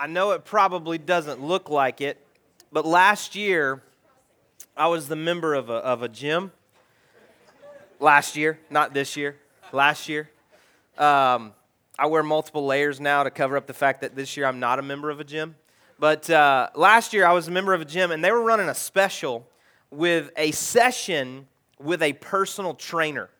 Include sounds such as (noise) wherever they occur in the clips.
I know it probably doesn't look like it, but last year I was the member of a, of a gym. Last year, not this year, last year. Um, I wear multiple layers now to cover up the fact that this year I'm not a member of a gym. But uh, last year I was a member of a gym, and they were running a special with a session with a personal trainer.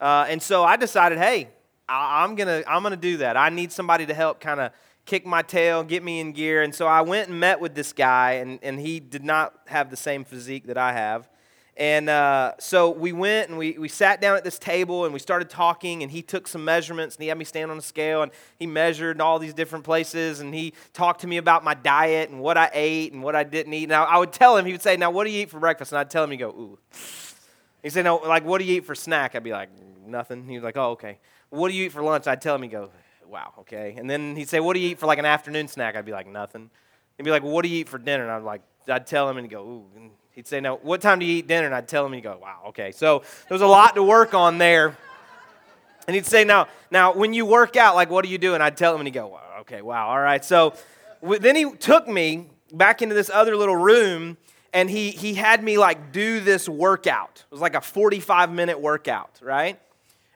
Uh, and so I decided, hey, I, am gonna I'm gonna do that. I need somebody to help kind of kick my tail, get me in gear. And so I went and met with this guy, and, and he did not have the same physique that I have. And uh, so we went and we, we sat down at this table and we started talking, and he took some measurements and he had me stand on a scale and he measured all these different places and he talked to me about my diet and what I ate and what I didn't eat. Now I would tell him, he would say, Now, what do you eat for breakfast? And I'd tell him, he'd go, Ooh. He'd say, No, like, what do you eat for snack? I'd be like, Nothing. He was like, Oh, okay. What do you eat for lunch? I'd tell him, he'd go, wow, okay. And then he'd say, what do you eat for like an afternoon snack? I'd be like, nothing. He'd be like, well, what do you eat for dinner? And I'd like, I'd tell him and he'd go, ooh. And he'd say, no, what time do you eat dinner? And I'd tell him and he'd go, wow, okay. So there was a lot to work on there. And he'd say, now, now when you work out, like, what do you do? And I'd tell him and he'd go, wow, okay, wow, all right. So then he took me back into this other little room and he, he had me like do this workout. It was like a 45 minute workout, right?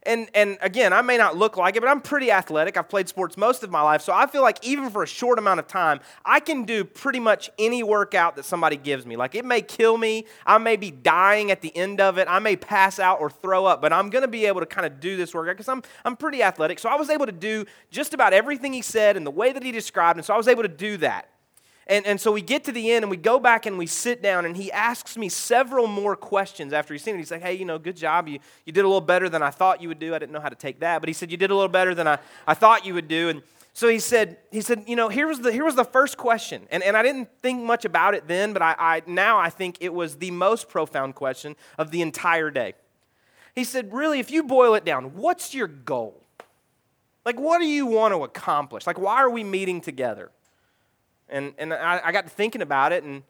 And, and again, I may not look like it, but I'm pretty athletic. I've played sports most of my life, so I feel like even for a short amount of time, I can do pretty much any workout that somebody gives me. Like it may kill me, I may be dying at the end of it, I may pass out or throw up, but I'm gonna be able to kind of do this workout because I'm, I'm pretty athletic. So I was able to do just about everything he said and the way that he described, and so I was able to do that. And, and so we get to the end and we go back and we sit down and he asks me several more questions after he's seen it. He's like, hey, you know, good job. You, you did a little better than I thought you would do. I didn't know how to take that. But he said, you did a little better than I, I thought you would do. And so he said, he said, you know, here was the, here was the first question. And, and I didn't think much about it then, but I, I, now I think it was the most profound question of the entire day. He said, really, if you boil it down, what's your goal? Like, what do you want to accomplish? Like, why are we meeting together? And, and I, I got to thinking about it, and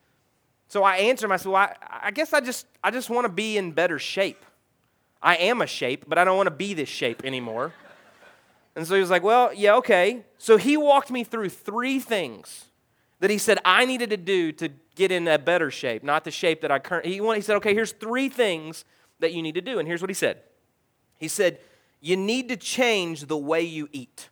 so I answered him. I said, Well, I, I guess I just, I just want to be in better shape. I am a shape, but I don't want to be this shape anymore. and so he was like, Well, yeah, okay. So he walked me through three things that he said I needed to do to get in a better shape, not the shape that I currently. He, he said, Okay, here's three things that you need to do. And here's what he said He said, You need to change the way you eat.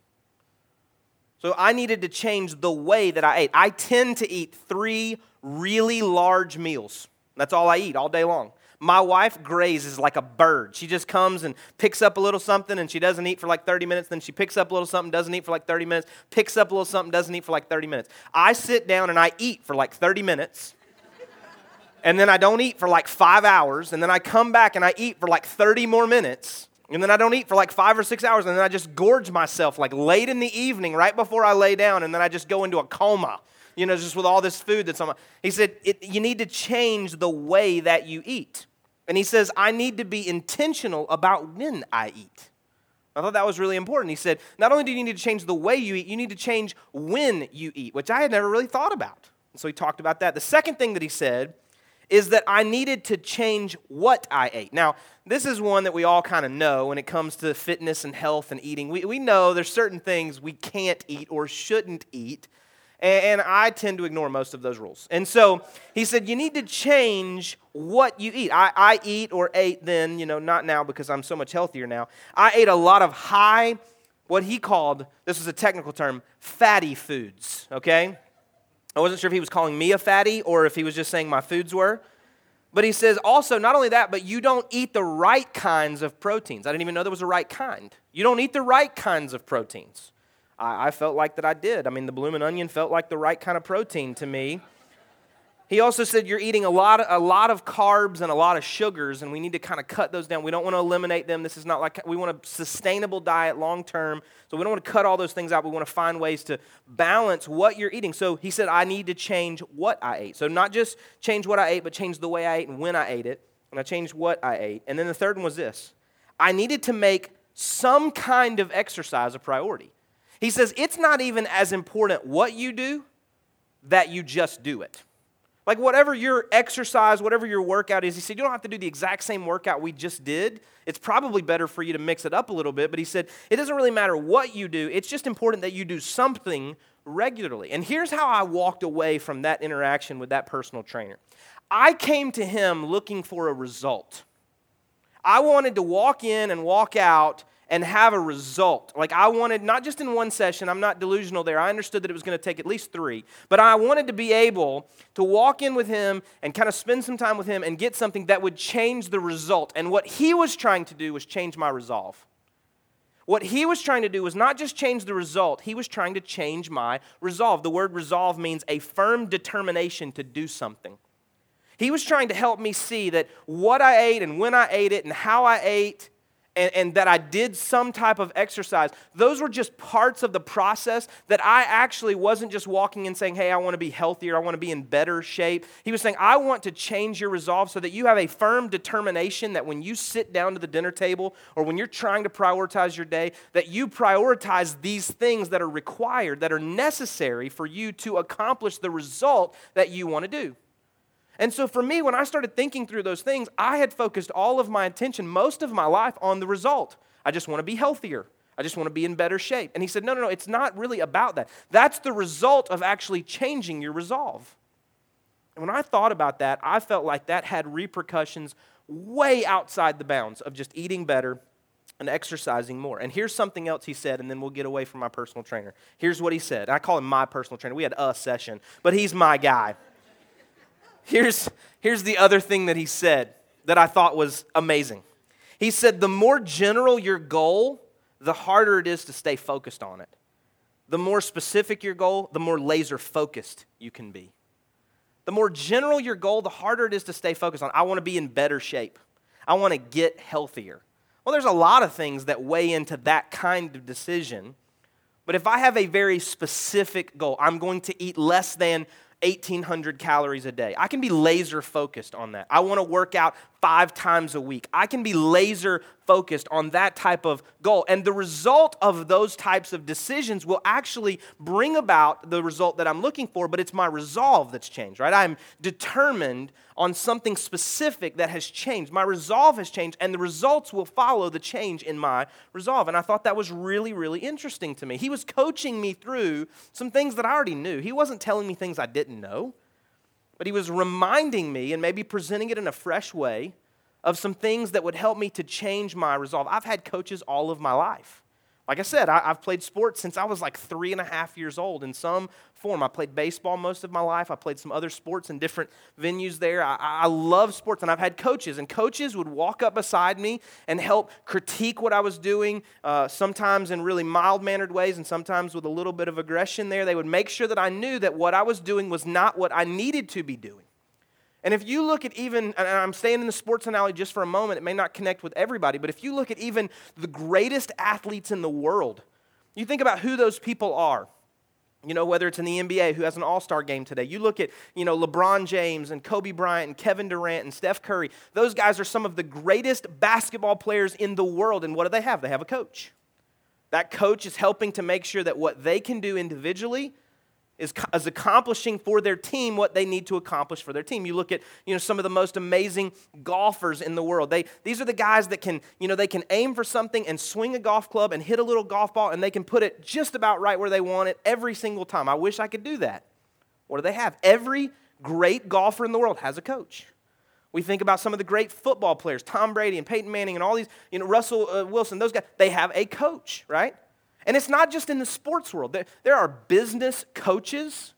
So I needed to change the way that I ate. I tend to eat three really large meals. That's all I eat all day long. My wife grazes like a bird. She just comes and picks up a little something and she doesn't eat for like 30 minutes. Then she picks up a little something, doesn't eat for like 30 minutes, picks up a little something, doesn't eat for like 30 minutes. I sit down and I eat for like 30 minutes. and then I don't eat for like five hours. And then I come back and I eat for like 30 more minutes. And then I don't eat for like five or six hours, and then I just gorge myself like late in the evening, right before I lay down, and then I just go into a coma, you know, just with all this food that's on my. He said, You need to change the way that you eat. And he says, I need to be intentional about when I eat. I thought that was really important. He said, Not only do you need to change the way you eat, you need to change when you eat, which I had never really thought about. And so he talked about that. The second thing that he said is that I needed to change what I ate. Now, this is one that we all kind of know when it comes to fitness and health and eating. We, we know there's certain things we can't eat or shouldn't eat, and, and I tend to ignore most of those rules. And so he said, You need to change what you eat. I, I eat or ate then, you know, not now because I'm so much healthier now. I ate a lot of high, what he called, this is a technical term, fatty foods, okay? I wasn't sure if he was calling me a fatty or if he was just saying my foods were. But he says also, not only that, but you don't eat the right kinds of proteins. I didn't even know there was a right kind. You don't eat the right kinds of proteins. I, I felt like that I did. I mean, the blooming onion felt like the right kind of protein to me. He also said you're eating a lot, of, a lot of carbs and a lot of sugars, and we need to kind of cut those down. We don't want to eliminate them. This is not like we want a sustainable diet long term. So we don't want to cut all those things out. We want to find ways to balance what you're eating. So he said, I need to change what I ate. So not just change what I ate, but change the way I ate and when I ate it. And I changed what I ate. And then the third one was this I needed to make some kind of exercise a priority. He says, it's not even as important what you do that you just do it. Like, whatever your exercise, whatever your workout is, he said, you don't have to do the exact same workout we just did. It's probably better for you to mix it up a little bit. But he said, it doesn't really matter what you do, it's just important that you do something regularly. And here's how I walked away from that interaction with that personal trainer I came to him looking for a result. I wanted to walk in and walk out and have a result. Like I wanted, not just in one session, I'm not delusional there. I understood that it was going to take at least three, but I wanted to be able to walk in with him and kind of spend some time with him and get something that would change the result. And what he was trying to do was change my resolve. What he was trying to do was not just change the result, he was trying to change my resolve. The word resolve means a firm determination to do something. He was trying to help me see that what I ate and when I ate it and how I ate and, and, that I did some type of exercise, those were just parts of the process that I actually wasn't just walking and saying, Hey, I want to be healthier, I want to be in better shape. He was saying, I want to change your resolve so that you have a firm determination that when you sit down to the dinner table or when you're trying to prioritize your day, that you prioritize these things that are required, that are necessary for you to accomplish the result that you want to do. And so for me, when I started thinking through those things, I had focused all of my attention, most of my life, on the result. I just want to be healthier. I just want to be in better shape. And he said, No, no, no, it's not really about that. That's the result of actually changing your resolve. And when I thought about that, I felt like that had repercussions way outside the bounds of just eating better and exercising more. And here's something else he said, and then we'll get away from my personal trainer. Here's what he said. I call him my personal trainer. We had a session, but he's my guy. Here's, here's the other thing that he said that I thought was amazing. He said, The more general your goal, the harder it is to stay focused on it. The more specific your goal, the more laser focused you can be. The more general your goal, the harder it is to stay focused on. I want to be in better shape. I want to get healthier. Well, there's a lot of things that weigh into that kind of decision. But if I have a very specific goal, I'm going to eat less than 1,800 calories a day. I can be laser focused on that. I want to work out five times a week. I can be laser focused on that type of goal. And the result of those types of decisions will actually bring about the result that I'm looking for, but it's my resolve that's changed, right? I'm determined on something specific that has changed. My resolve has changed, and the results will follow the change in my resolve. And I thought that was really, really interesting to me. He was coaching me through some things that I already knew. He wasn't telling me things I didn't know. But he was reminding me and maybe presenting it in a fresh way of some things that would help me to change my resolve. I've had coaches all of my life. Like I said, I, have played sports since I was like three and a half years old in some form. I played baseball most of my life. I played some other sports in different venues there. I, I love sports, and I've had coaches, and coaches would walk up beside me and help critique what I was doing, uh, sometimes in really mild mannered ways, and sometimes with a little bit of aggression there. They would make sure that I knew that what I was doing was not what I needed to be doing. And if you look at even, and I'm staying in the sports analogy just for a moment, it may not connect with everybody, but if you look at even the greatest athletes in the world, you think about who those people are. You know, whether it's in the NBA, who has an all star game today. You look at, you know, LeBron James and Kobe Bryant and Kevin Durant and Steph Curry. Those guys are some of the greatest basketball players in the world. And what do they have? They have a coach. That coach is helping to make sure that what they can do individually is, is accomplishing for their team what they need to accomplish for their team. You look at you know, some of the most amazing golfers in the world. They, these are the guys that can, you know, they can aim for something and swing a golf club and hit a little golf ball and they can put it just about right where they want it every single time. I wish I could do that. What do they have? Every great golfer in the world has a coach. We think about some of the great football players, Tom Brady and Peyton Manning and all these, you know, Russell uh, Wilson, those guys, they have a coach, right? And it's not just in the sports world, there, are business coaches,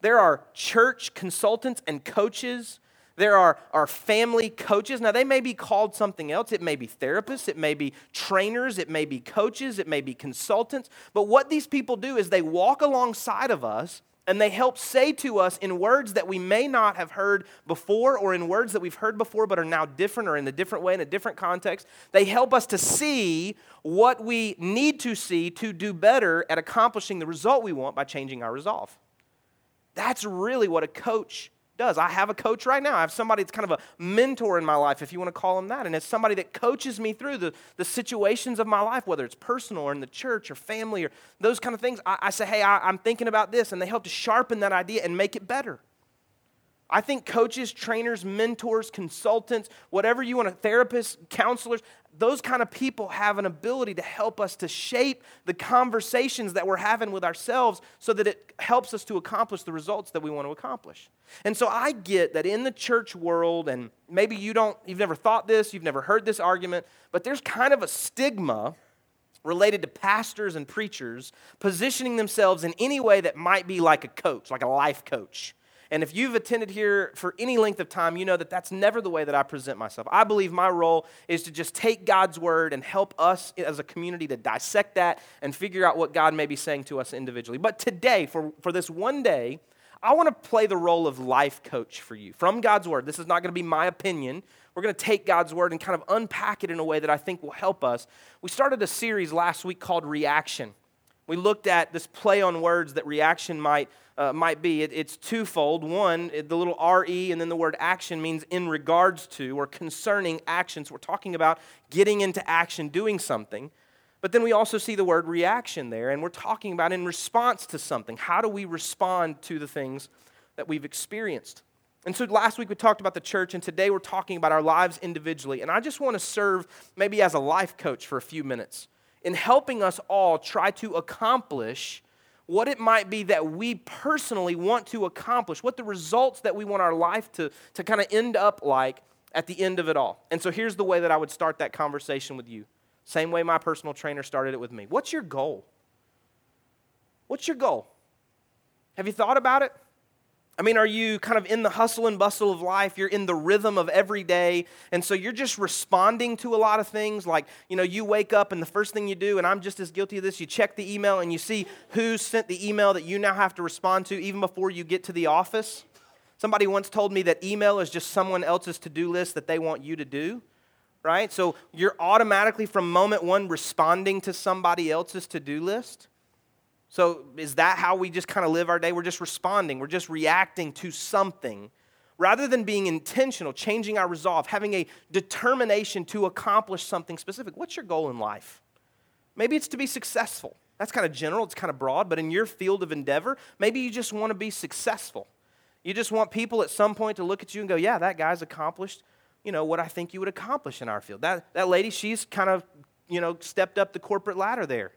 there are church consultants and coaches. There are, are family coaches. Now, they may be called something else. It may be therapists, it may be trainers, it may be coaches, it may be consultants. But what these people do is they walk alongside of us and they help say to us in words that we may not have heard before or in words that we've heard before but are now different or in a different way in a different context. They help us to see what we need to see to do better at accomplishing the result we want by changing our resolve. That's really what a coach does. I have a coach right now. I have somebody that's kind of a mentor in my life, if you want to call him that. And it's somebody that coaches me through the, the situations of my life, whether it's personal or in the church or family or those kind of things. I, I say, hey, I, I'm thinking about this, and they help to sharpen that idea and make it better. I think coaches, trainers, mentors, consultants, whatever you want, to, therapists, counselors, those kind of people have an ability to help us to shape the conversations that we're having with ourselves so that it helps us to accomplish the results that we want to accomplish. And so I get that in the church world, and maybe you don't, you've never thought this, you've never heard this argument, but there's kind of a stigma related to pastors and preachers positioning themselves in any way that might be like a coach, like a life coach. And if you've attended here for any length of time, you know that that's never the way that I present myself. I believe my role is to just take God's word and help us as a community to dissect that and figure out what God may be saying to us individually. But today, for, for this one day, I want to play the role of life coach for you from God's word. This is not going to be my opinion. We're going to take God's word and kind of unpack it in a way that I think will help us. We started a series last week called Reaction. We looked at this play on words that reaction might, uh, might be. It, it's twofold. One, the little RE and then the word action means in regards to or concerning actions. We're talking about getting into action, doing something. But then we also see the word reaction there, and we're talking about in response to something. How do we respond to the things that we've experienced? And so last week we talked about the church, and today we're talking about our lives individually. And I just want to serve maybe as a life coach for a few minutes in helping us all try to accomplish what it might be that we personally want to accomplish, what the results that we want our life to, to kind of end up like at the end of it all. And so here's the way that I would start that conversation with you. Same way my personal trainer started it with me. What's your goal? What's your goal? Have you thought about it? I mean, are you kind of in the hustle and bustle of life? You're in the rhythm of every day. And so you're just responding to a lot of things. Like, you know, you wake up and the first thing you do, and I'm just as guilty of this, you check the email and you see who sent the email that you now have to respond to even before you get to the office. Somebody once told me that email is just someone else's to do list that they want you to do, right? So you're automatically from moment one responding to somebody else's to do list. So, is that how we just kind of live our day? We're just responding, we're just reacting to something rather than being intentional, changing our resolve, having a determination to accomplish something specific. What's your goal in life? Maybe it's to be successful. That's kind of general, it's kind of broad, but in your field of endeavor, maybe you just want to be successful. You just want people at some point to look at you and go, yeah, that guy's accomplished, you know, what I think you would accomplish in our field. That, that lady, she's kind of, you know, stepped up the corporate ladder there.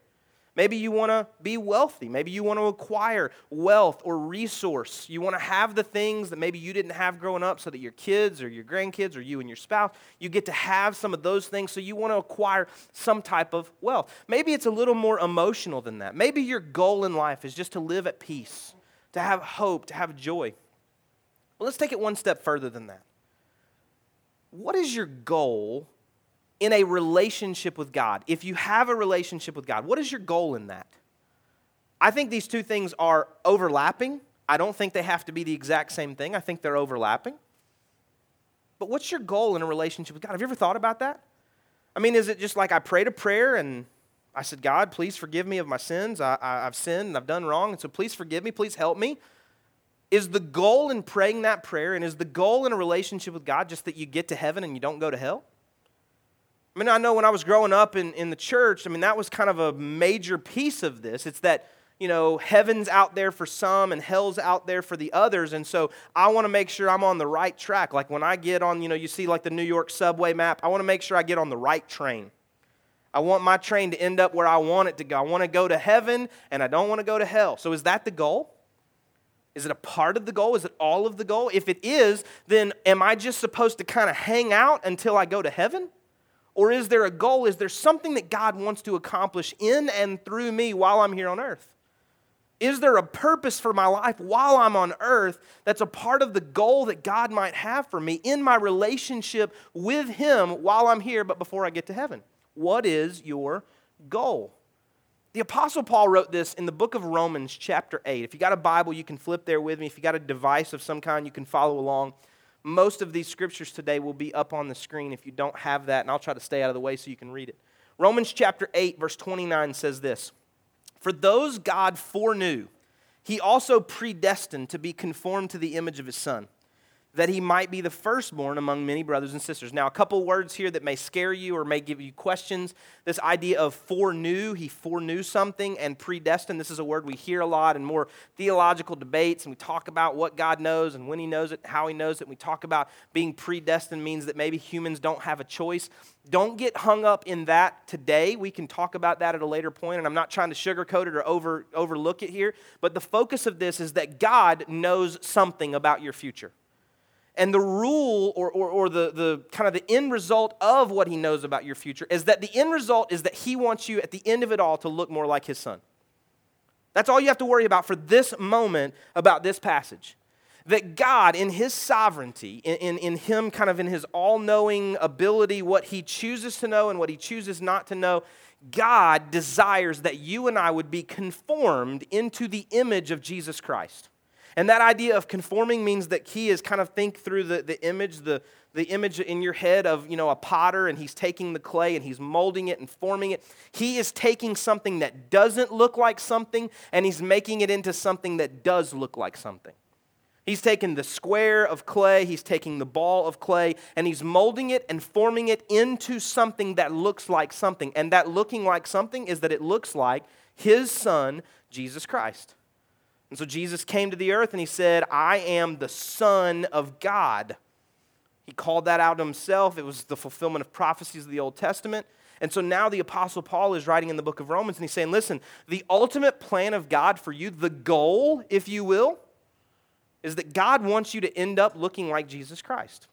Maybe you want to be wealthy. Maybe you want to acquire wealth or resource. You want to have the things that maybe you didn't have growing up so that your kids or your grandkids or you and your spouse, you get to have some of those things so you want to acquire some type of wealth. Maybe it's a little more emotional than that. Maybe your goal in life is just to live at peace, to have hope, to have joy. Well, let's take it one step further than that. What is your goal in a relationship with God, if you have a relationship with God, what is your goal in that? I think these two things are overlapping. I don't think they have to be the exact same thing. I think they're overlapping. But what's your goal in a relationship with God? Have you ever thought about that? I mean, is it just like I prayed a prayer and I said, God, please forgive me of my sins. I, have sinned and I've done wrong, and so please forgive me. Please help me. Is the goal in praying that prayer and is the goal in a relationship with God just that you get to heaven and you don't go to hell? I mean, I know when I was growing up in, in the church, I mean, that was kind of a major piece of this. It's that, you know, heaven's out there for some and hell's out there for the others. And so I want to make sure I'm on the right track. Like when I get on, you know, you see like the New York subway map, I want to make sure I get on the right train. I want my train to end up where I want it to go. I want to go to heaven and I don't want to go to hell. So is that the goal? Is it a part of the goal? Is it all of the goal? If it is, then am I just supposed to kind of hang out until I go to heaven? Or is there a goal? Is there something that God wants to accomplish in and through me while I'm here on earth? Is there a purpose for my life while I'm on earth that's a part of the goal that God might have for me in my relationship with Him while I'm here, but before I get to heaven? What is your goal? The Apostle Paul wrote this in the book of Romans, chapter 8. If you got a Bible, you can flip there with me. If you got a device of some kind, you can follow along. Most of these scriptures today will be up on the screen if you don't have that, and I'll try to stay out of the way so you can read it. Romans chapter 8, verse 29 says this For those God foreknew, he also predestined to be conformed to the image of his Son, that he might be the firstborn among many brothers and sisters. Now, a couple words here that may scare you or may give you questions. This idea of foreknew, he foreknew something, and predestined. This is a word we hear a lot in more theological debates, and we talk about what God knows and when he knows it, how he knows it. And we talk about being predestined means that maybe humans don't have a choice. Don't get hung up in that today. We can talk about that at a later point, and I'm not trying to sugarcoat it or over, overlook it here. But the focus of this is that God knows something about your future. And the rule or, or, or, the, the kind of the end result of what he knows about your future is that the end result is that he wants you at the end of it all to look more like his son. That's all you have to worry about for this moment about this passage. That God, in his sovereignty, in, in, in him kind of in his all knowing ability, what he chooses to know and what he chooses not to know, God desires that you and I would be conformed into the image of Jesus Christ. And that idea of conforming means that he is kind of think through the, the image, the, the image in your head of, you know, a potter and he's taking the clay and he's molding it and forming it. He is taking something that doesn't look like something and he's making it into something that does look like something. He's taking the square of clay, he's taking the ball of clay, and he's molding it and forming it into something that looks like something. And that looking like something is that it looks like his son, Jesus Christ. And so Jesus came to the earth and he said, I am the Son of God. He called that out himself. It was the fulfillment of prophecies of the Old Testament. And so now the Apostle Paul is writing in the book of Romans and he's saying, listen, the ultimate plan of God for you, the goal, if you will, is that God wants you to end up looking like Jesus Christ.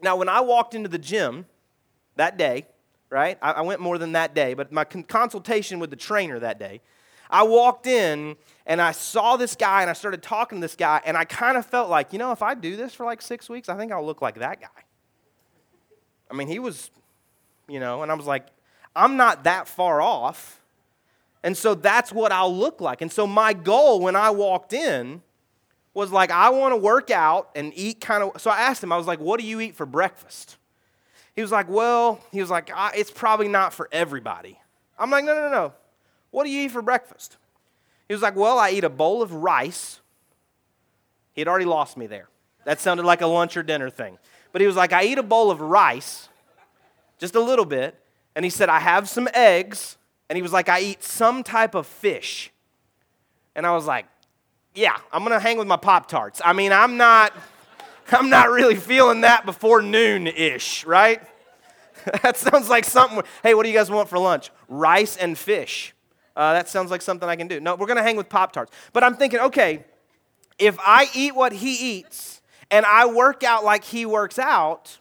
Now, when I walked into the gym that day, right, I, went more than that day, but my consultation with the trainer that day, I walked in and I saw this guy and I started talking to this guy, and I kind of felt like, you know, if I do this for like six weeks, I think I'll look like that guy. I mean, he was, you know, and I was like, I'm not that far off. And so that's what I'll look like. And so my goal when I walked in was like, I want to work out and eat kind of. So I asked him, I was like, what do you eat for breakfast? He was like, well, he was like, it's probably not for everybody. I'm like, no, no, no. What do you eat for breakfast? He was like, Well, I eat a bowl of rice. He had already lost me there. That sounded like a lunch or dinner thing. But he was like, I eat a bowl of rice, just a little bit. And he said, I have some eggs. And he was like, I eat some type of fish. And I was like, yeah, I'm gonna hang with my Pop Tarts. I mean, I'm not, (laughs) I'm not really feeling that before noon ish, right? (laughs) that sounds like something. Hey, what do you guys want for lunch? Rice and fish. Uh, that sounds like something I can do. No, we're going to hang with Pop Tarts. But I'm thinking, okay, if I eat what he eats and I work out like he works out,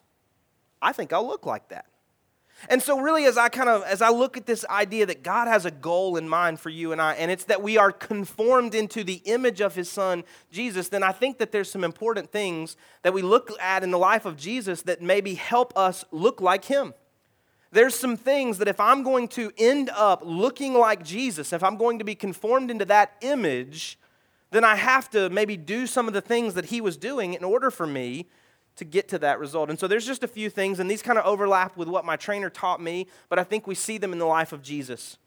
I think I'll look like that. And so really as I kind of as I look at this idea that God has a goal in mind for you and I and it's that we are conformed into the image of his son Jesus, then I think that there's some important things that we look at in the life of Jesus that maybe help us look like him there's some things that if I'm going to end up looking like Jesus, if I'm going to be conformed into that image, then I have to maybe do some of the things that he was doing in order for me to get to that result. And so there's just a few things, and these kind of overlap with what my trainer taught me, but I think we see them in the life of Jesus.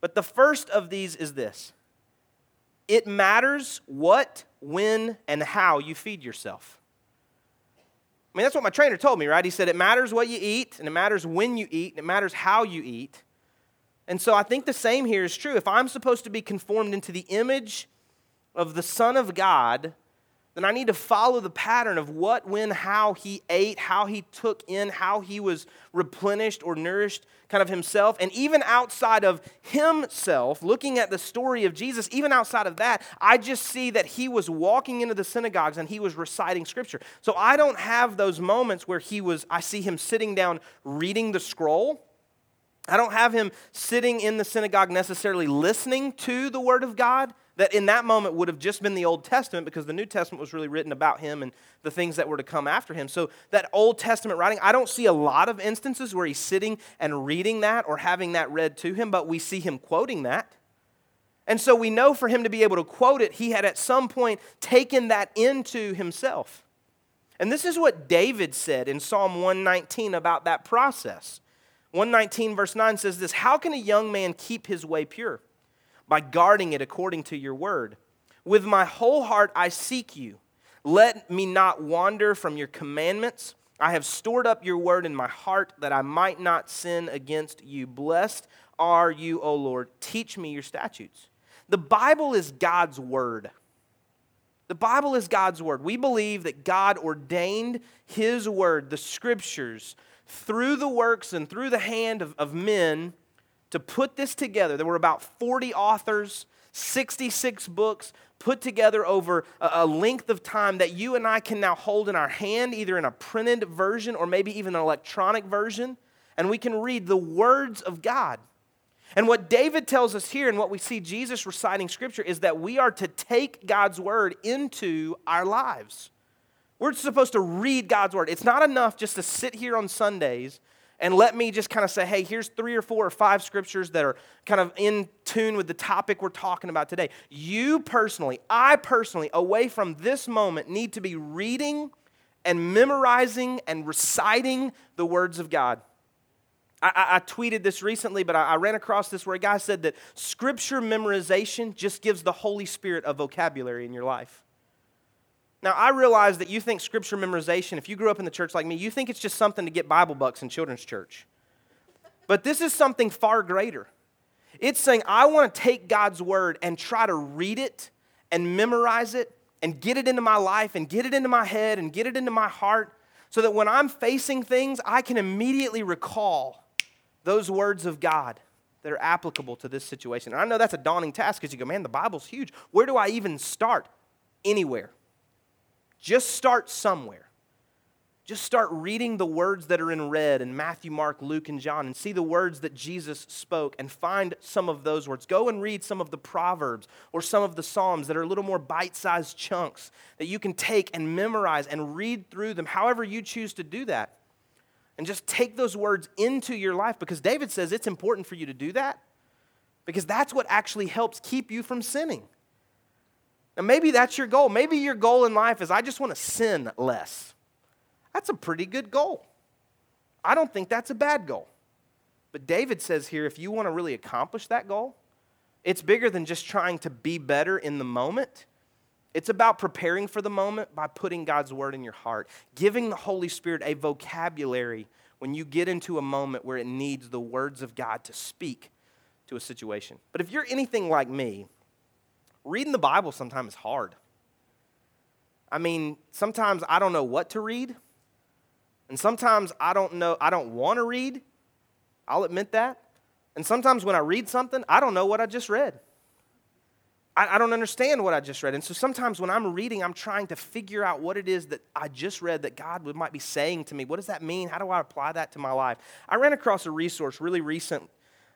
But the first of these is this it matters what, when, and how you feed yourself. I mean, that's what my trainer told me, right? He said it matters what you eat, and it matters when you eat, and it matters how you eat. And so I think the same here is true. If I'm supposed to be conformed into the image of the Son of God, then I need to follow the pattern of what, when, how he ate, how he took in, how he was replenished or nourished kind of himself. And even outside of himself, looking at the story of Jesus, even outside of that, I just see that he was walking into the synagogues and he was reciting scripture. So I don't have those moments where he was, I see him sitting down reading the scroll. I don't have him sitting in the synagogue necessarily listening to the word of God that in that moment would have just been the Old Testament because the New Testament was really written about him and the things that were to come after him. So, that Old Testament writing, I don't see a lot of instances where he's sitting and reading that or having that read to him, but we see him quoting that. And so we know for him to be able to quote it, he had at some point taken that into himself. And this is what David said in Psalm 119 about that process. 119, verse 9 says this How can a young man keep his way pure? By guarding it according to your word. With my whole heart I seek you. Let me not wander from your commandments. I have stored up your word in my heart that I might not sin against you. Blessed are you, O Lord. Teach me your statutes. The Bible is God's word. The Bible is God's word. We believe that God ordained his word, the scriptures, through the works and through the hand of, of men to put this together. There were about 40 authors, 66 books put together over a, length of time that you and I can now hold in our hand, either in a printed version or maybe even an electronic version, and we can read the words of God. And what David tells us here, and what we see Jesus reciting scripture, is that we are to take God's word into our lives. We're supposed to read God's word. It's not enough just to sit here on Sundays and let me just kind of say, hey, here's three or four or five scriptures that are kind of in tune with the topic we're talking about today. You personally, I personally, away from this moment, need to be reading and memorizing and reciting the words of God. I, I, I tweeted this recently, but I, I ran across this where a guy said that scripture memorization just gives the Holy Spirit a vocabulary in your life. Now, I realize that you think scripture memorization, if you grew up in the church like me, you think it's just something to get Bible bucks in children's church. But this is something far greater. It's saying, I want to take God's word and try to read it and memorize it and get it into my life and get it into my head and get it into my heart so that when I'm facing things, I can immediately recall those words of God that are applicable to this situation. And I know that's a daunting task because you go, man, the Bible's huge. Where do I even start? Anywhere. Just start somewhere. Just start reading the words that are in red in Matthew, Mark, Luke, and John and see the words that Jesus spoke and find some of those words. Go and read some of the Proverbs or some of the Psalms that are a little more bite sized chunks that you can take and memorize and read through them, however you choose to do that. And just take those words into your life because David says it's important for you to do that because that's what actually helps keep you from sinning. Now, maybe that's your goal. Maybe your goal in life is I just want to sin less. That's a pretty good goal. I don't think that's a bad goal. But David says here if you want to really accomplish that goal, it's bigger than just trying to be better in the moment. It's about preparing for the moment by putting God's word in your heart, giving the Holy Spirit a vocabulary when you get into a moment where it needs the words of God to speak to a situation. But if you're anything like me, reading the Bible sometimes is hard. I mean, sometimes I don't know what to read, and sometimes I don't know, I don't want to read. I'll admit that. And sometimes when I read something, I don't know what I just read. I, I don't understand what I just read. And so sometimes when I'm reading, I'm trying to figure out what it is that I just read that God might be saying to me. What does that mean? How do I apply that to my life? I ran across a resource really recent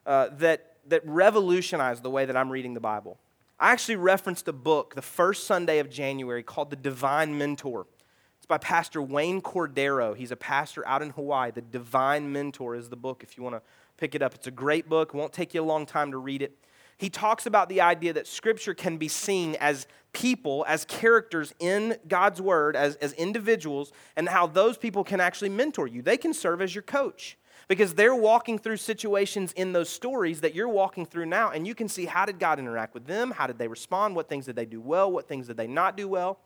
uh, that, that revolutionized the way that I'm reading the Bible. I actually referenced a book the first Sunday of January called The Divine Mentor. It's by Pastor Wayne Cordeiro. He's a pastor out in Hawaii. The Divine Mentor is the book if you want to pick it up. It's a great book, won't take you a long time to read it. He talks about the idea that Scripture can be seen as people, as characters in God's Word, as, as individuals, and how those people can actually mentor you. They can serve as your coach because they're walking through situations in those stories that you're walking through now, and you can see how did God interact with them? How did they respond? What things did they do well? What things did they not do well?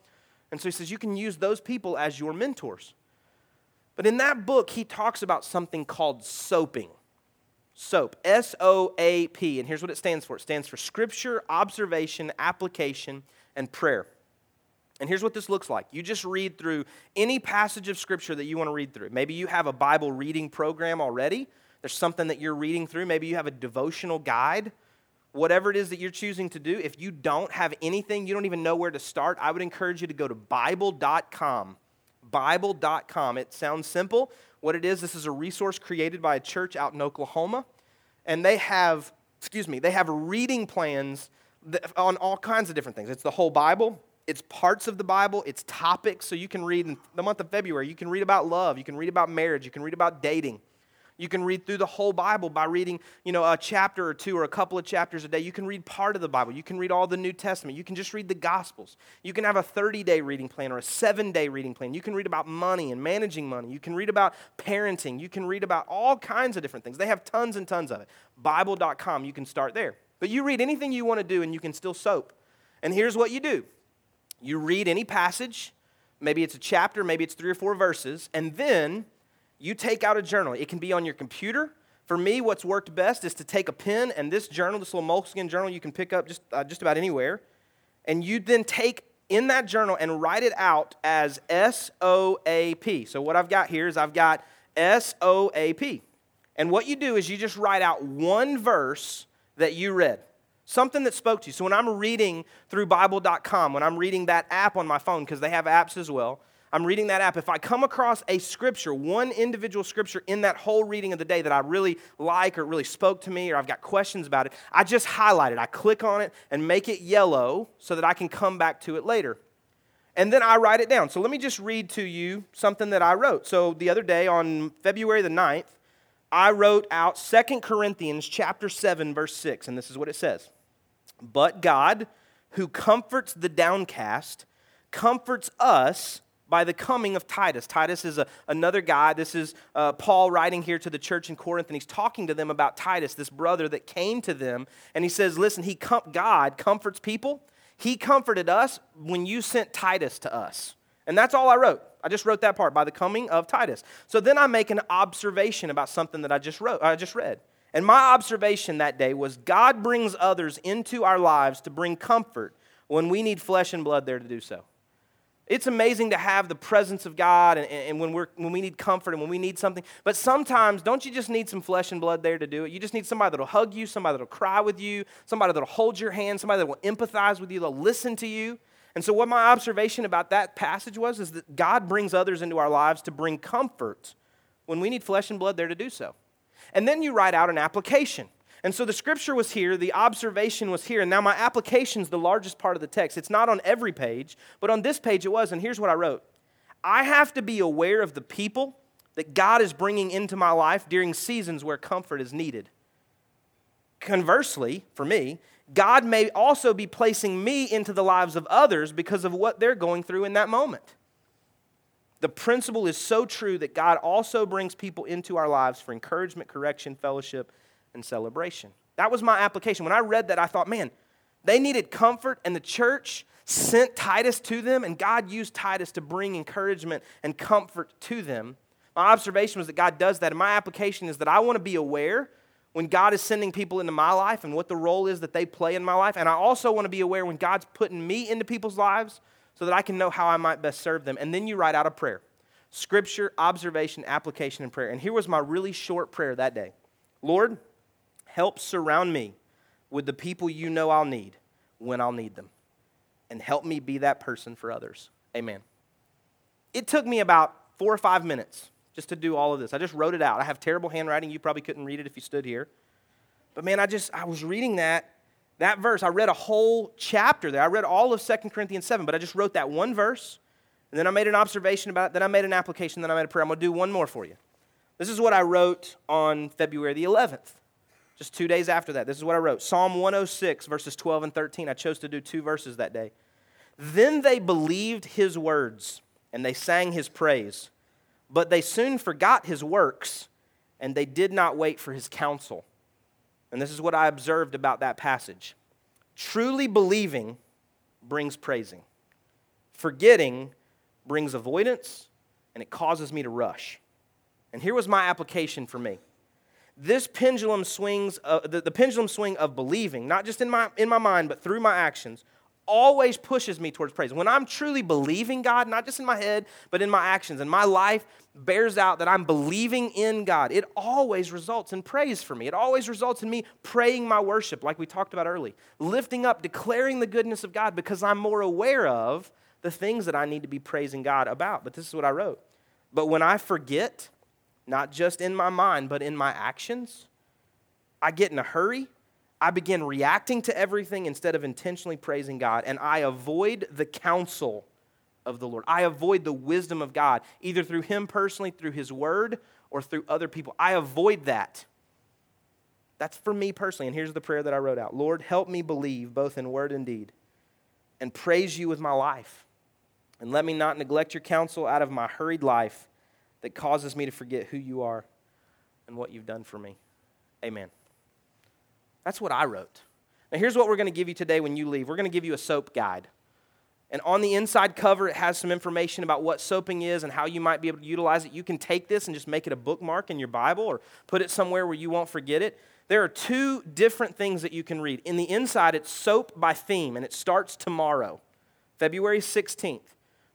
And so he says you can use those people as your mentors. But in that book, he talks about something called soaping. SOAP, S O A P. And here's what it stands for it stands for Scripture, Observation, Application, and Prayer. And here's what this looks like. You just read through any passage of scripture that you want to read through. Maybe you have a Bible reading program already. There's something that you're reading through. Maybe you have a devotional guide. Whatever it is that you're choosing to do, if you don't have anything, you don't even know where to start, I would encourage you to go to Bible.com. Bible.com. It sounds simple. What it is, this is a resource created by a church out in Oklahoma. And they have, excuse me, they have reading plans on all kinds of different things. It's the whole Bible, it's parts of the Bible, it's topics. So you can read in the month of February, you can read about love, you can read about marriage, you can read about dating. You can read through the whole Bible by reading, you know, a chapter or two or a couple of chapters a day. You can read part of the Bible. You can read all the New Testament. You can just read the Gospels. You can have a 30-day reading plan or a 7-day reading plan. You can read about money and managing money. You can read about parenting. You can read about all kinds of different things. They have tons and tons of it. bible.com, you can start there. But you read anything you want to do and you can still soap. And here's what you do. You read any passage, maybe it's a chapter, maybe it's three or four verses, and then you take out a journal. It can be on your computer. For me, what's worked best is to take a pen and this journal, this little moleskin journal you can pick up just, uh, just about anywhere, and you then take in that journal and write it out as S O A P. So, what I've got here is I've got S O A P. And what you do is you just write out one verse that you read, something that spoke to you. So, when I'm reading through Bible.com, when I'm reading that app on my phone, because they have apps as well, I'm reading that app, if I come across a scripture, one individual scripture in that whole reading of the day that I really like or really spoke to me or I've got questions about it, I just highlight it. I click on it and make it yellow so that I can come back to it later. And then I write it down. So let me just read to you something that I wrote. So the other day on February the 9th, I wrote out Second Corinthians chapter 7 verse 6 and this is what it says. But God, who comforts the downcast, comforts us by the coming of Titus. Titus is a, another guy. This is uh, Paul writing here to the church in Corinth, and he's talking to them about Titus, this brother that came to them. And he says, Listen, he com- God comforts people. He comforted us when you sent Titus to us. And that's all I wrote. I just wrote that part by the coming of Titus. So then I make an observation about something that I just wrote, I just read. And my observation that day was God brings others into our lives to bring comfort when we need flesh and blood there to do so. It's amazing to have the presence of God and, and when, we're, when we need comfort and when we need something. But sometimes, don't you just need some flesh and blood there to do it? You just need somebody that'll hug you, somebody that'll cry with you, somebody that'll hold your hand, somebody that will empathize with you, they'll listen to you. And so, what my observation about that passage was is that God brings others into our lives to bring comfort when we need flesh and blood there to do so. And then you write out an application. And so the scripture was here, the observation was here, and now my application is the largest part of the text. It's not on every page, but on this page it was, and here's what I wrote I have to be aware of the people that God is bringing into my life during seasons where comfort is needed. Conversely, for me, God may also be placing me into the lives of others because of what they're going through in that moment. The principle is so true that God also brings people into our lives for encouragement, correction, fellowship, and celebration. That was my application. When I read that, I thought, man, they needed comfort, and the church sent Titus to them, and God used Titus to bring encouragement and comfort to them. My observation was that God does that, and my application is that I want to be aware when God is sending people into my life and what the role is that they play in my life. And I also want to be aware when God's putting me into people's lives so that I can know how I might best serve them. And then you write out a prayer scripture, observation, application, and prayer. And here was my really short prayer that day Lord, Help surround me with the people you know I'll need when I'll need them. And help me be that person for others. Amen. It took me about four or five minutes just to do all of this. I just wrote it out. I have terrible handwriting. You probably couldn't read it if you stood here. But man, I just, I was reading that, that verse. I read a whole chapter there. I read all of 2 Corinthians 7, but I just wrote that one verse. And then I made an observation about it. Then I made an application. Then I made a prayer. I'm going to do one more for you. This is what I wrote on February the 11th. Just two days after that, this is what I wrote Psalm 106, verses 12 and 13. I chose to do two verses that day. Then they believed his words, and they sang his praise. But they soon forgot his works, and they did not wait for his counsel. And this is what I observed about that passage. Truly believing brings praising, forgetting brings avoidance, and it causes me to rush. And here was my application for me this pendulum swings, uh, the, the pendulum swing of believing, not just in my, in my mind, but through my actions, always pushes me towards praise. When I'm truly believing God, not just in my head, but in my actions, and my life bears out that I'm believing in God, it always results in praise for me. It always results in me praying my worship, like we talked about early, lifting up, declaring the goodness of God because I'm more aware of the things that I need to be praising God about. But this is what I wrote. But when I forget, not just in my mind, but in my actions. I get in a hurry. I begin reacting to everything instead of intentionally praising God, and I avoid the counsel of the Lord. I avoid the wisdom of God, either through Him personally, through His Word, or through other people. I avoid that. That's for me personally. And here's the prayer that I wrote out Lord, help me believe both in word and deed, and praise you with my life. And let me not neglect your counsel out of my hurried life that causes me to forget who you are and what you've done for me. Amen. That's what I wrote. Now, here's what we're going to give you today when you leave we're going to give you a soap guide. And on the inside cover, it has some information about what soaping is and how you might be able to utilize it. You can take this and just make it a bookmark in your Bible or put it somewhere where you won't forget it. There are two different things that you can read. In the inside, it's soap by theme, and it starts tomorrow, February 16th.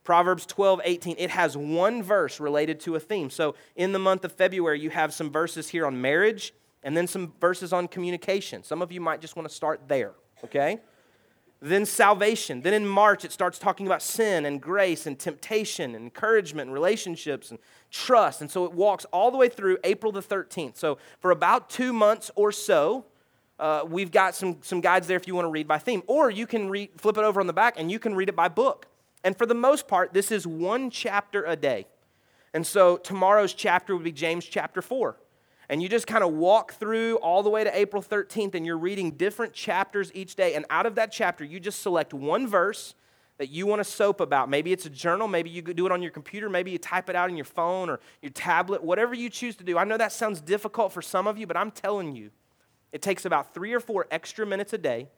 Proverbs 12, 18. It has one verse related to a theme. So in the month of February, you have some verses here on marriage and then some verses on communication. Some of you might just want to start there, okay? then salvation. Then in March, it starts talking about sin and grace and temptation and encouragement and relationships and trust. And so it walks all the way through April the 13th. So for about two months or so, uh, we've got some, some guides there if you want to read by theme. Or you can read, flip it over on the back and you can read it by book. And for the most part, this is one chapter a day. And so tomorrow's chapter would be James chapter 4 and you just kind of walk through all the way to April 13th, and you're reading different chapters each day. And out of that chapter, you just select one verse that you want to soap about. Maybe it's a journal, maybe you do it on your computer, maybe you type it out on your phone or your tablet, whatever you choose to do. I know that sounds difficult for some of you, but I'm telling you, it takes about three or four extra minutes a day,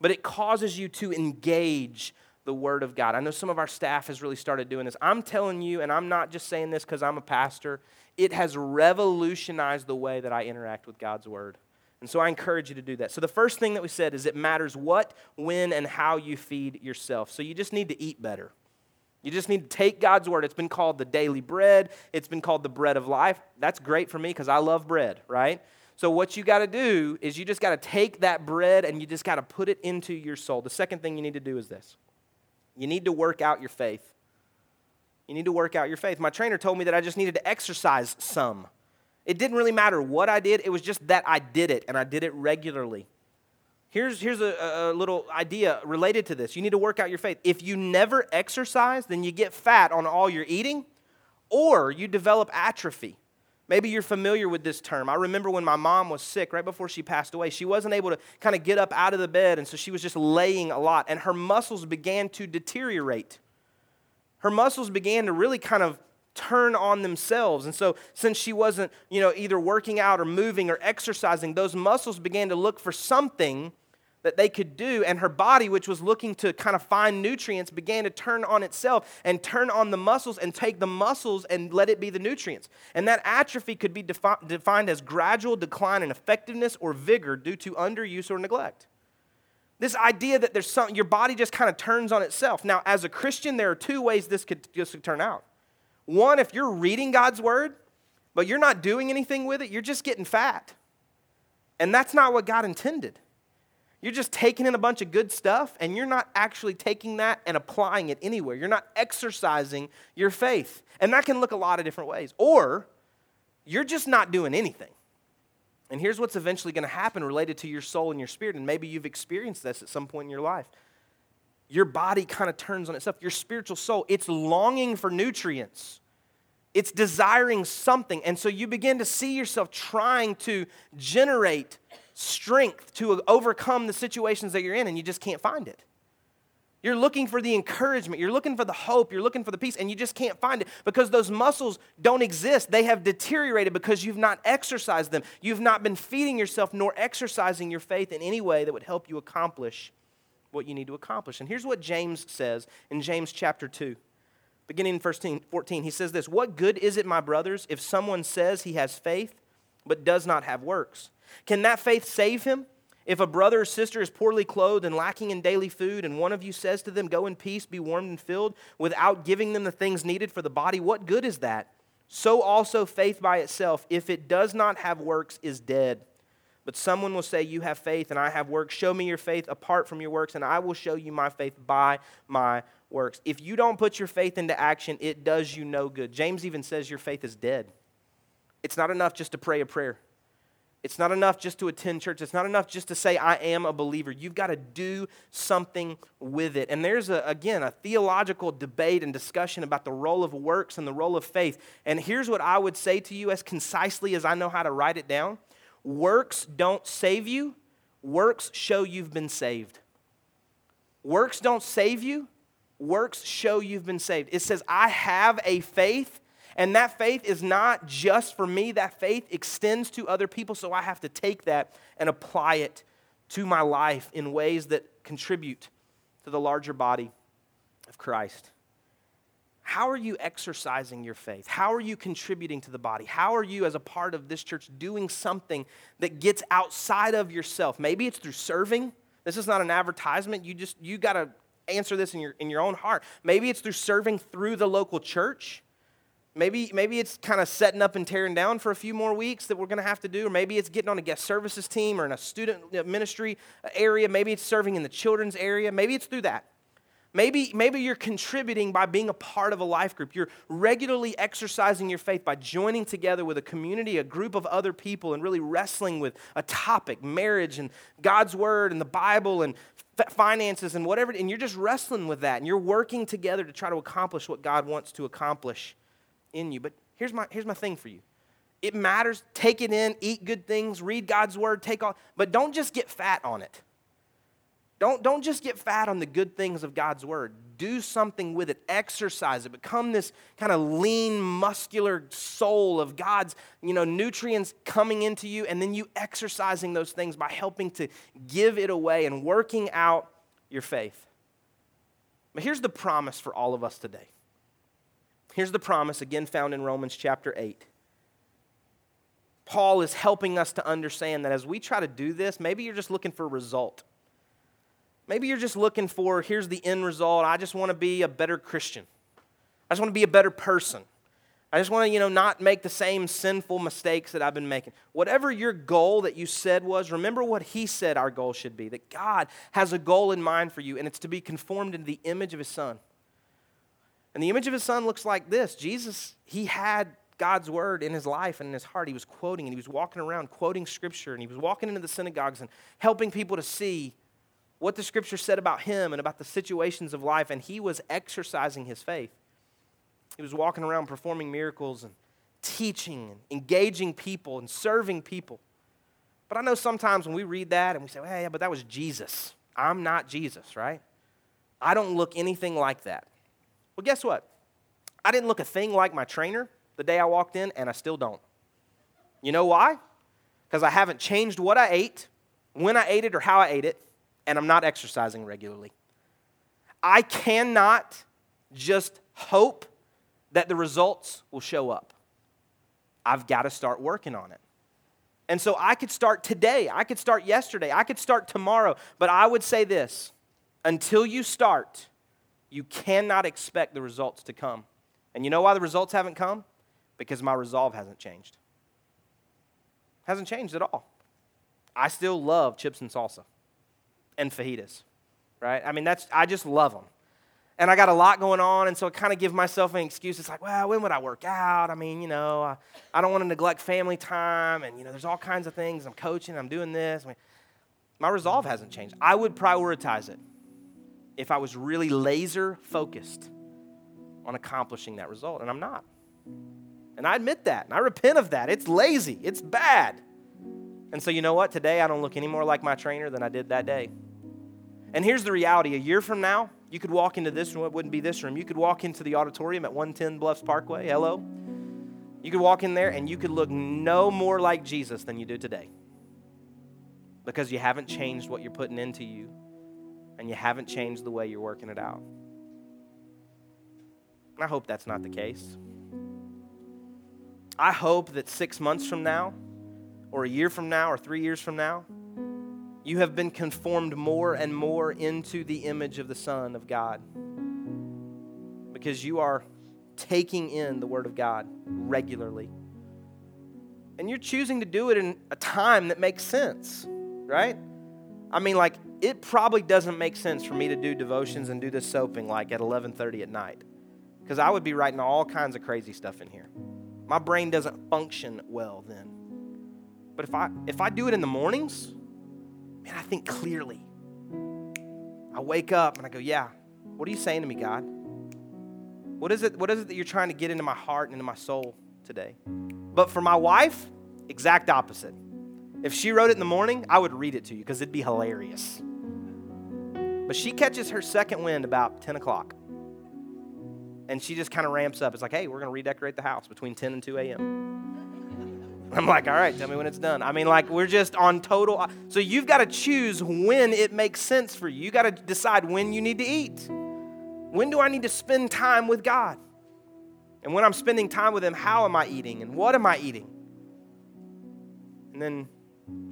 but it causes you to engage the Word of God. I know some of our staff has really started doing this. I'm telling you, and I'm not just saying this because I'm a pastor, it has revolutionized the way that I interact with God's Word. And so I encourage you to do that. So the first thing that we said is it matters what, when, and how you feed yourself. So you just need to eat better. You just need to take God's word. It's been called the daily bread, it's been called the bread of life. That's great for me because I love bread, right? So, what you got to do is you just got to take that bread and you just got to put it into your soul. The second thing you need to do is this you need to work out your faith. You need to work out your faith. My trainer told me that I just needed to exercise some. It didn't really matter what I did, it was just that I did it and I did it regularly. Here's, here's a, a, little idea related to this. You need to work out your faith. If you never exercise, then you get fat on all your eating, or you develop atrophy. Maybe you're familiar with this term. I remember when my mom was sick, right before she passed away, she wasn't able to kind of get up out of the bed, and so she was just laying a lot, and her muscles began to deteriorate. Her muscles began to really kind of turn on themselves. And so, since she wasn't, you know, either working out or moving or exercising, those muscles began to look for something that they could do, and her body, which was looking to kind of find nutrients, began to turn on itself and turn on the muscles and take the muscles and let it be the nutrients. And that atrophy could be defi- defined as gradual decline in effectiveness or vigor due to underuse or neglect. This idea that there's something, your body just kind of turns on itself. Now, as a Christian, there are two ways this could, this could turn out. One, if you're reading God's word, but you're not doing anything with it, you're just getting fat. And that's not what God intended. You're just taking in a bunch of good stuff and you're not actually taking that and applying it anywhere. You're not exercising your faith. And that can look a lot of different ways. Or you're just not doing anything. And here's what's eventually going to happen related to your soul and your spirit. And maybe you've experienced this at some point in your life. Your body kind of turns on itself. Your spiritual soul, it's longing for nutrients. It's desiring something. And so you begin to see yourself trying to generate strength to overcome the situations that you're in, and you just can't find it. You're looking for the encouragement, you're looking for the hope, you're looking for the peace, and you just can't find it because those muscles don't exist. They have deteriorated because you've not exercised them. You've not been feeding yourself nor exercising your faith in any way that would help you accomplish what you need to accomplish. And here's what James says in James chapter 2. Beginning in verse 14, he says this What good is it, my brothers, if someone says he has faith but does not have works? Can that faith save him? If a brother or sister is poorly clothed and lacking in daily food, and one of you says to them, Go in peace, be warmed and filled, without giving them the things needed for the body, what good is that? So also faith by itself, if it does not have works, is dead. But someone will say, You have faith, and I have works. Show me your faith apart from your works, and I will show you my faith by my works. If you don't put your faith into action, it does you no good. James even says your faith is dead. It's not enough just to pray a prayer. It's not enough just to attend church. It's not enough just to say, I am a believer. You've got to do something with it. And there's, a, again, a theological debate and discussion about the role of works and the role of faith. And here's what I would say to you as concisely as I know how to write it down Works don't save you, works show you've been saved. Works don't save you, works show you've been saved. It says, I have a faith and that faith is not just for me, that faith extends to other people. So I have to take that and apply it to my life in ways that contribute to the larger body of Christ, how are you exercising your faith? How are you contributing to the body? How are you, as a part of this church, doing something that gets outside of yourself? Maybe it's through serving. This is not an advertisement. You just you got to answer this in your in your own heart. Maybe it's through serving through the local church. Maybe, maybe it's kind of setting up and tearing down for a few more weeks that we're going to have to do. Or maybe it's getting on a guest services team or in a student ministry uh, area. Maybe it's serving in the children's area. Maybe it's through that. Maybe, maybe you're contributing by being a part of a life group. You're regularly exercising your faith by joining together with a community, a group of other people, and really wrestling with a topic marriage and God's word and the Bible and finances and whatever. And you're just wrestling with that. And you're working together to try to accomplish what God wants to accomplish in you. But here's my, here's my thing for you it matters. Take it in, eat good things, read God's word, take all, but don't just get fat on it. Don't, don't just get fat on the good things of God's word. Do something with it. Exercise it. Become this kind of lean, muscular soul of God's you know, nutrients coming into you, and then you exercising those things by helping to give it away and working out your faith. But here's the promise for all of us today. Here's the promise, again found in Romans chapter 8. Paul is helping us to understand that as we try to do this, maybe you're just looking for a result. Maybe you're just looking for, here's the end result. I just want to be a better Christian. I just want to be a better person. I just want to, you know, not make the same sinful mistakes that I've been making. Whatever your goal that you said was, remember what he said our goal should be. That God has a goal in mind for you, and it's to be conformed into the image of his son. And the image of his son looks like this. Jesus, he had God's word in his life and in his heart. He was quoting and he was walking around quoting scripture and he was walking into the synagogues and helping people to see what the scripture said about him and about the situations of life, and he was exercising his faith. He was walking around performing miracles and teaching and engaging people and serving people. But I know sometimes when we read that and we say, well, yeah, but that was Jesus. I'm not Jesus, right? I don't look anything like that. Well, guess what? I didn't look a thing like my trainer the day I walked in, and I still don't. You know why? Because I haven't changed what I ate, when I ate it, or how I ate it and I'm not exercising regularly. I cannot just hope that the results will show up. I've got to start working on it. And so I could start today, I could start yesterday, I could start tomorrow, but I would say this until you start, you cannot expect the results to come. And you know why the results haven't come? Because my resolve hasn't changed. Hasn't changed at all. I still love chips and salsa and fajitas, right? I mean, that's, I just love them. And I got a lot going on, and so I kind of give myself an excuse. It's like, well, when would I work out? I mean, you know, I, I don't want to neglect family time, and, you know, there's all kinds of things. I'm coaching, I'm doing this. I mean, my resolve hasn't changed. I would prioritize it if I was really laser focused on accomplishing that result, and I'm not. And I admit that, and I repent of that. It's lazy, it's bad. And so, you know what? Today, I don't look any more like my trainer than I did that day. And here's the reality a year from now, you could walk into this room, it wouldn't be this room. You could walk into the auditorium at 110 Bluffs Parkway. Hello. You could walk in there and you could look no more like Jesus than you do today. Because you haven't changed what you're putting into you and you haven't changed the way you're working it out. I hope that's not the case. I hope that six months from now, or a year from now, or three years from now, you have been conformed more and more into the image of the Son of God because you are taking in the Word of God regularly. And you're choosing to do it in a time that makes sense, right? I mean, like, it probably doesn't make sense for me to do devotions and do this soaping like at 11:30 at night because I would be writing all kinds of crazy stuff in here. My brain doesn't function well then. But if I if I do it in the mornings, man, I think clearly. I wake up and I go, yeah, what are you saying to me, God? What is it, what is it that you're trying to get into my heart and into my soul today? But for my wife, exact opposite. If she wrote it in the morning, I would read it to you because it'd be hilarious. But she catches her second wind about 10 o'clock. And she just kind of ramps up. It's like, hey, we're going to redecorate the house between 10 and 2 a.m. (laughs) I'm like, all right, tell me when it's done. I mean, like, we're just on total. So you've got to choose when it makes sense for you. You got to decide when you need to eat. When do I need to spend time with God? And when I'm spending time with Him, how am I eating and what am I eating? And then,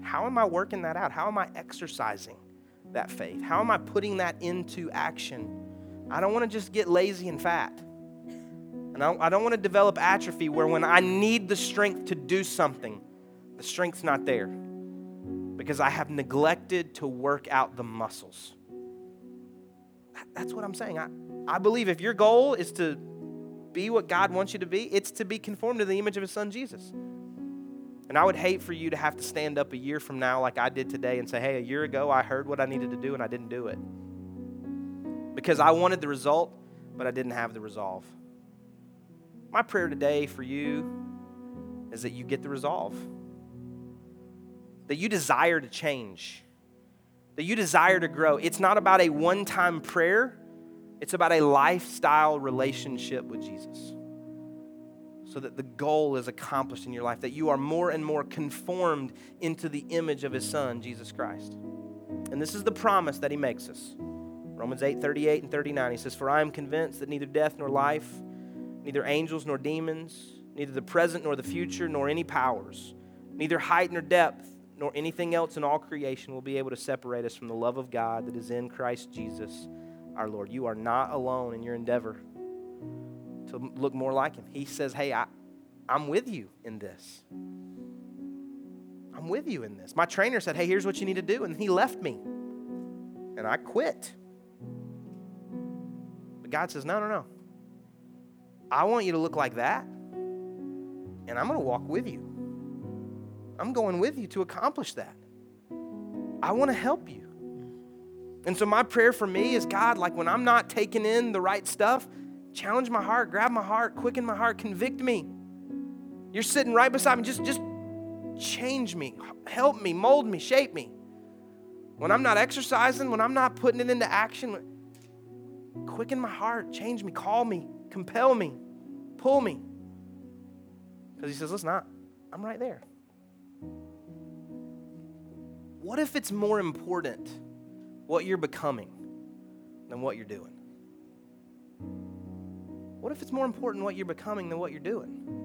how am I working that out? How am I exercising that faith? How am I putting that into action? I don't want to just get lazy and fat. And I don't, I don't want to develop atrophy where when I need the strength to do something, the strength's not there because I have neglected to work out the muscles. That's what I'm saying. I, I believe if your goal is to be what God wants you to be, it's to be conformed to the image of His Son Jesus. And I would hate for you to have to stand up a year from now, like I did today, and say, hey, a year ago I heard what I needed to do and I didn't do it. Because I wanted the result, but I didn't have the resolve. My prayer today for you is that you get the resolve, that you desire to change, that you desire to grow. It's not about a one time prayer, it's about a lifestyle relationship with Jesus so that the goal is accomplished in your life, that you are more and more conformed into the image of his son, Jesus Christ. And this is the promise that he makes us. Romans 8, 38 and 39, he says, For I am convinced that neither death nor life, neither angels nor demons, neither the present nor the future, nor any powers, neither height nor depth, nor anything else in all creation will be able to separate us from the love of God that is in Christ Jesus our Lord. You are not alone in your endeavor to look more like him. He says, Hey, I, I'm with you in this. I'm with you in this. My trainer said, Hey, here's what you need to do. And he left me. And I quit. But God says, No, no, no. I want you to look like that. And I'm going to walk with you. I'm going with you to accomplish that. I want to help you. And so, my prayer for me is God, like when I'm not taking in the right stuff, challenge my heart, grab my heart, quicken my heart, convict me. You're sitting right beside me. Just, just change me, help me, mold me, shape me. When I'm not exercising, when I'm not putting it into action, quicken my heart, change me, call me, compel me, pull me. Because he says, listen, I, I'm right there. What if it's more important what you're becoming than what you're doing? What if it's more important what you're becoming than what you're doing?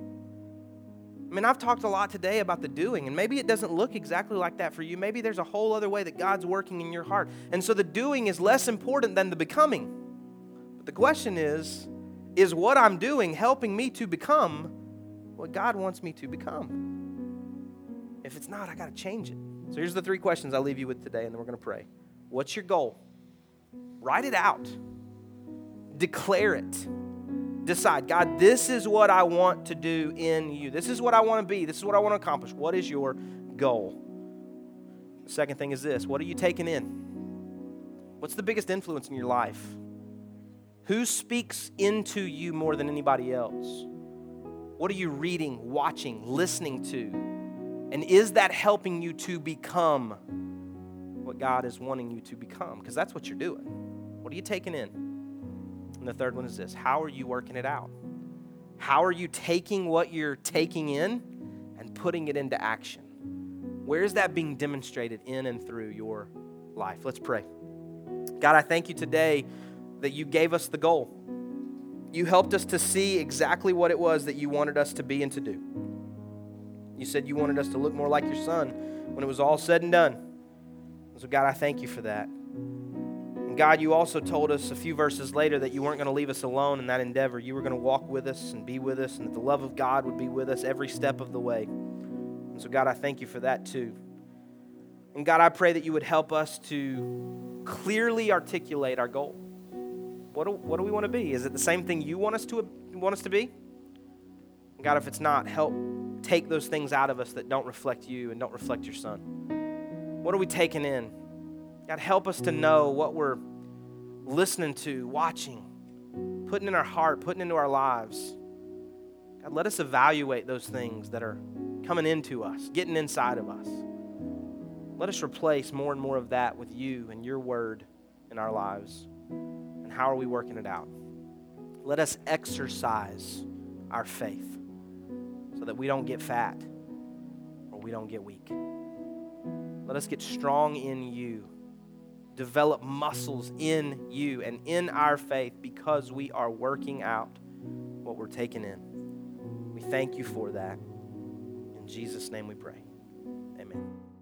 I mean, I've talked a lot today about the doing, and maybe it doesn't look exactly like that for you. Maybe there's a whole other way that God's working in your heart. And so the doing is less important than the becoming. But the question is is what I'm doing helping me to become what God wants me to become? If it's not, I got to change it. So here's the three questions I'll leave you with today, and then we're going to pray. What's your goal? Write it out, declare it decide, God, this is what I want to do in you. This is what I want to be. This is what I want to accomplish. What is your goal? Second thing is this what are you taking in? What's the biggest influence in your life? Who speaks into you more than anybody else? What are you reading, watching, listening to? And is that helping you to become what God is wanting you to become? Because that's what you're doing. What are you taking in? And the third one is this how are you working it out? How are you taking what you're taking in and putting it into action? Where is that being demonstrated in and through your life? Let's pray. God, I thank you today that you gave us the goal. You helped us to see exactly what it was that you wanted us to be and to do. You said you wanted us to look more like your son when it was all said and done. So, God, I thank you for that. And God, you also told us a few verses later that you weren't going to leave us alone in that endeavor. You were going to walk with us and be with us, and that the love of God would be with us every step of the way. And so, God, I thank you for that too. And God, I pray that you would help us to clearly articulate our goal. What do, what do we want to be? Is it the same thing you want us to want us to be? God, if it's not, help take those things out of us that don't reflect you and don't reflect your son. What are we taking in? God, help us to know what we're listening to, watching, putting in our heart, putting into our lives. God, let us evaluate those things that are coming into us, getting inside of us. Let us replace more and more of that with you and your word in our lives. And how are we working it out? Let us exercise our faith so that we don't get fat or we don't get weak. Let us get strong in you develop muscles in you and in our faith because we are working out what we're taking in. We thank you for that. In Jesus' name we pray. Amen.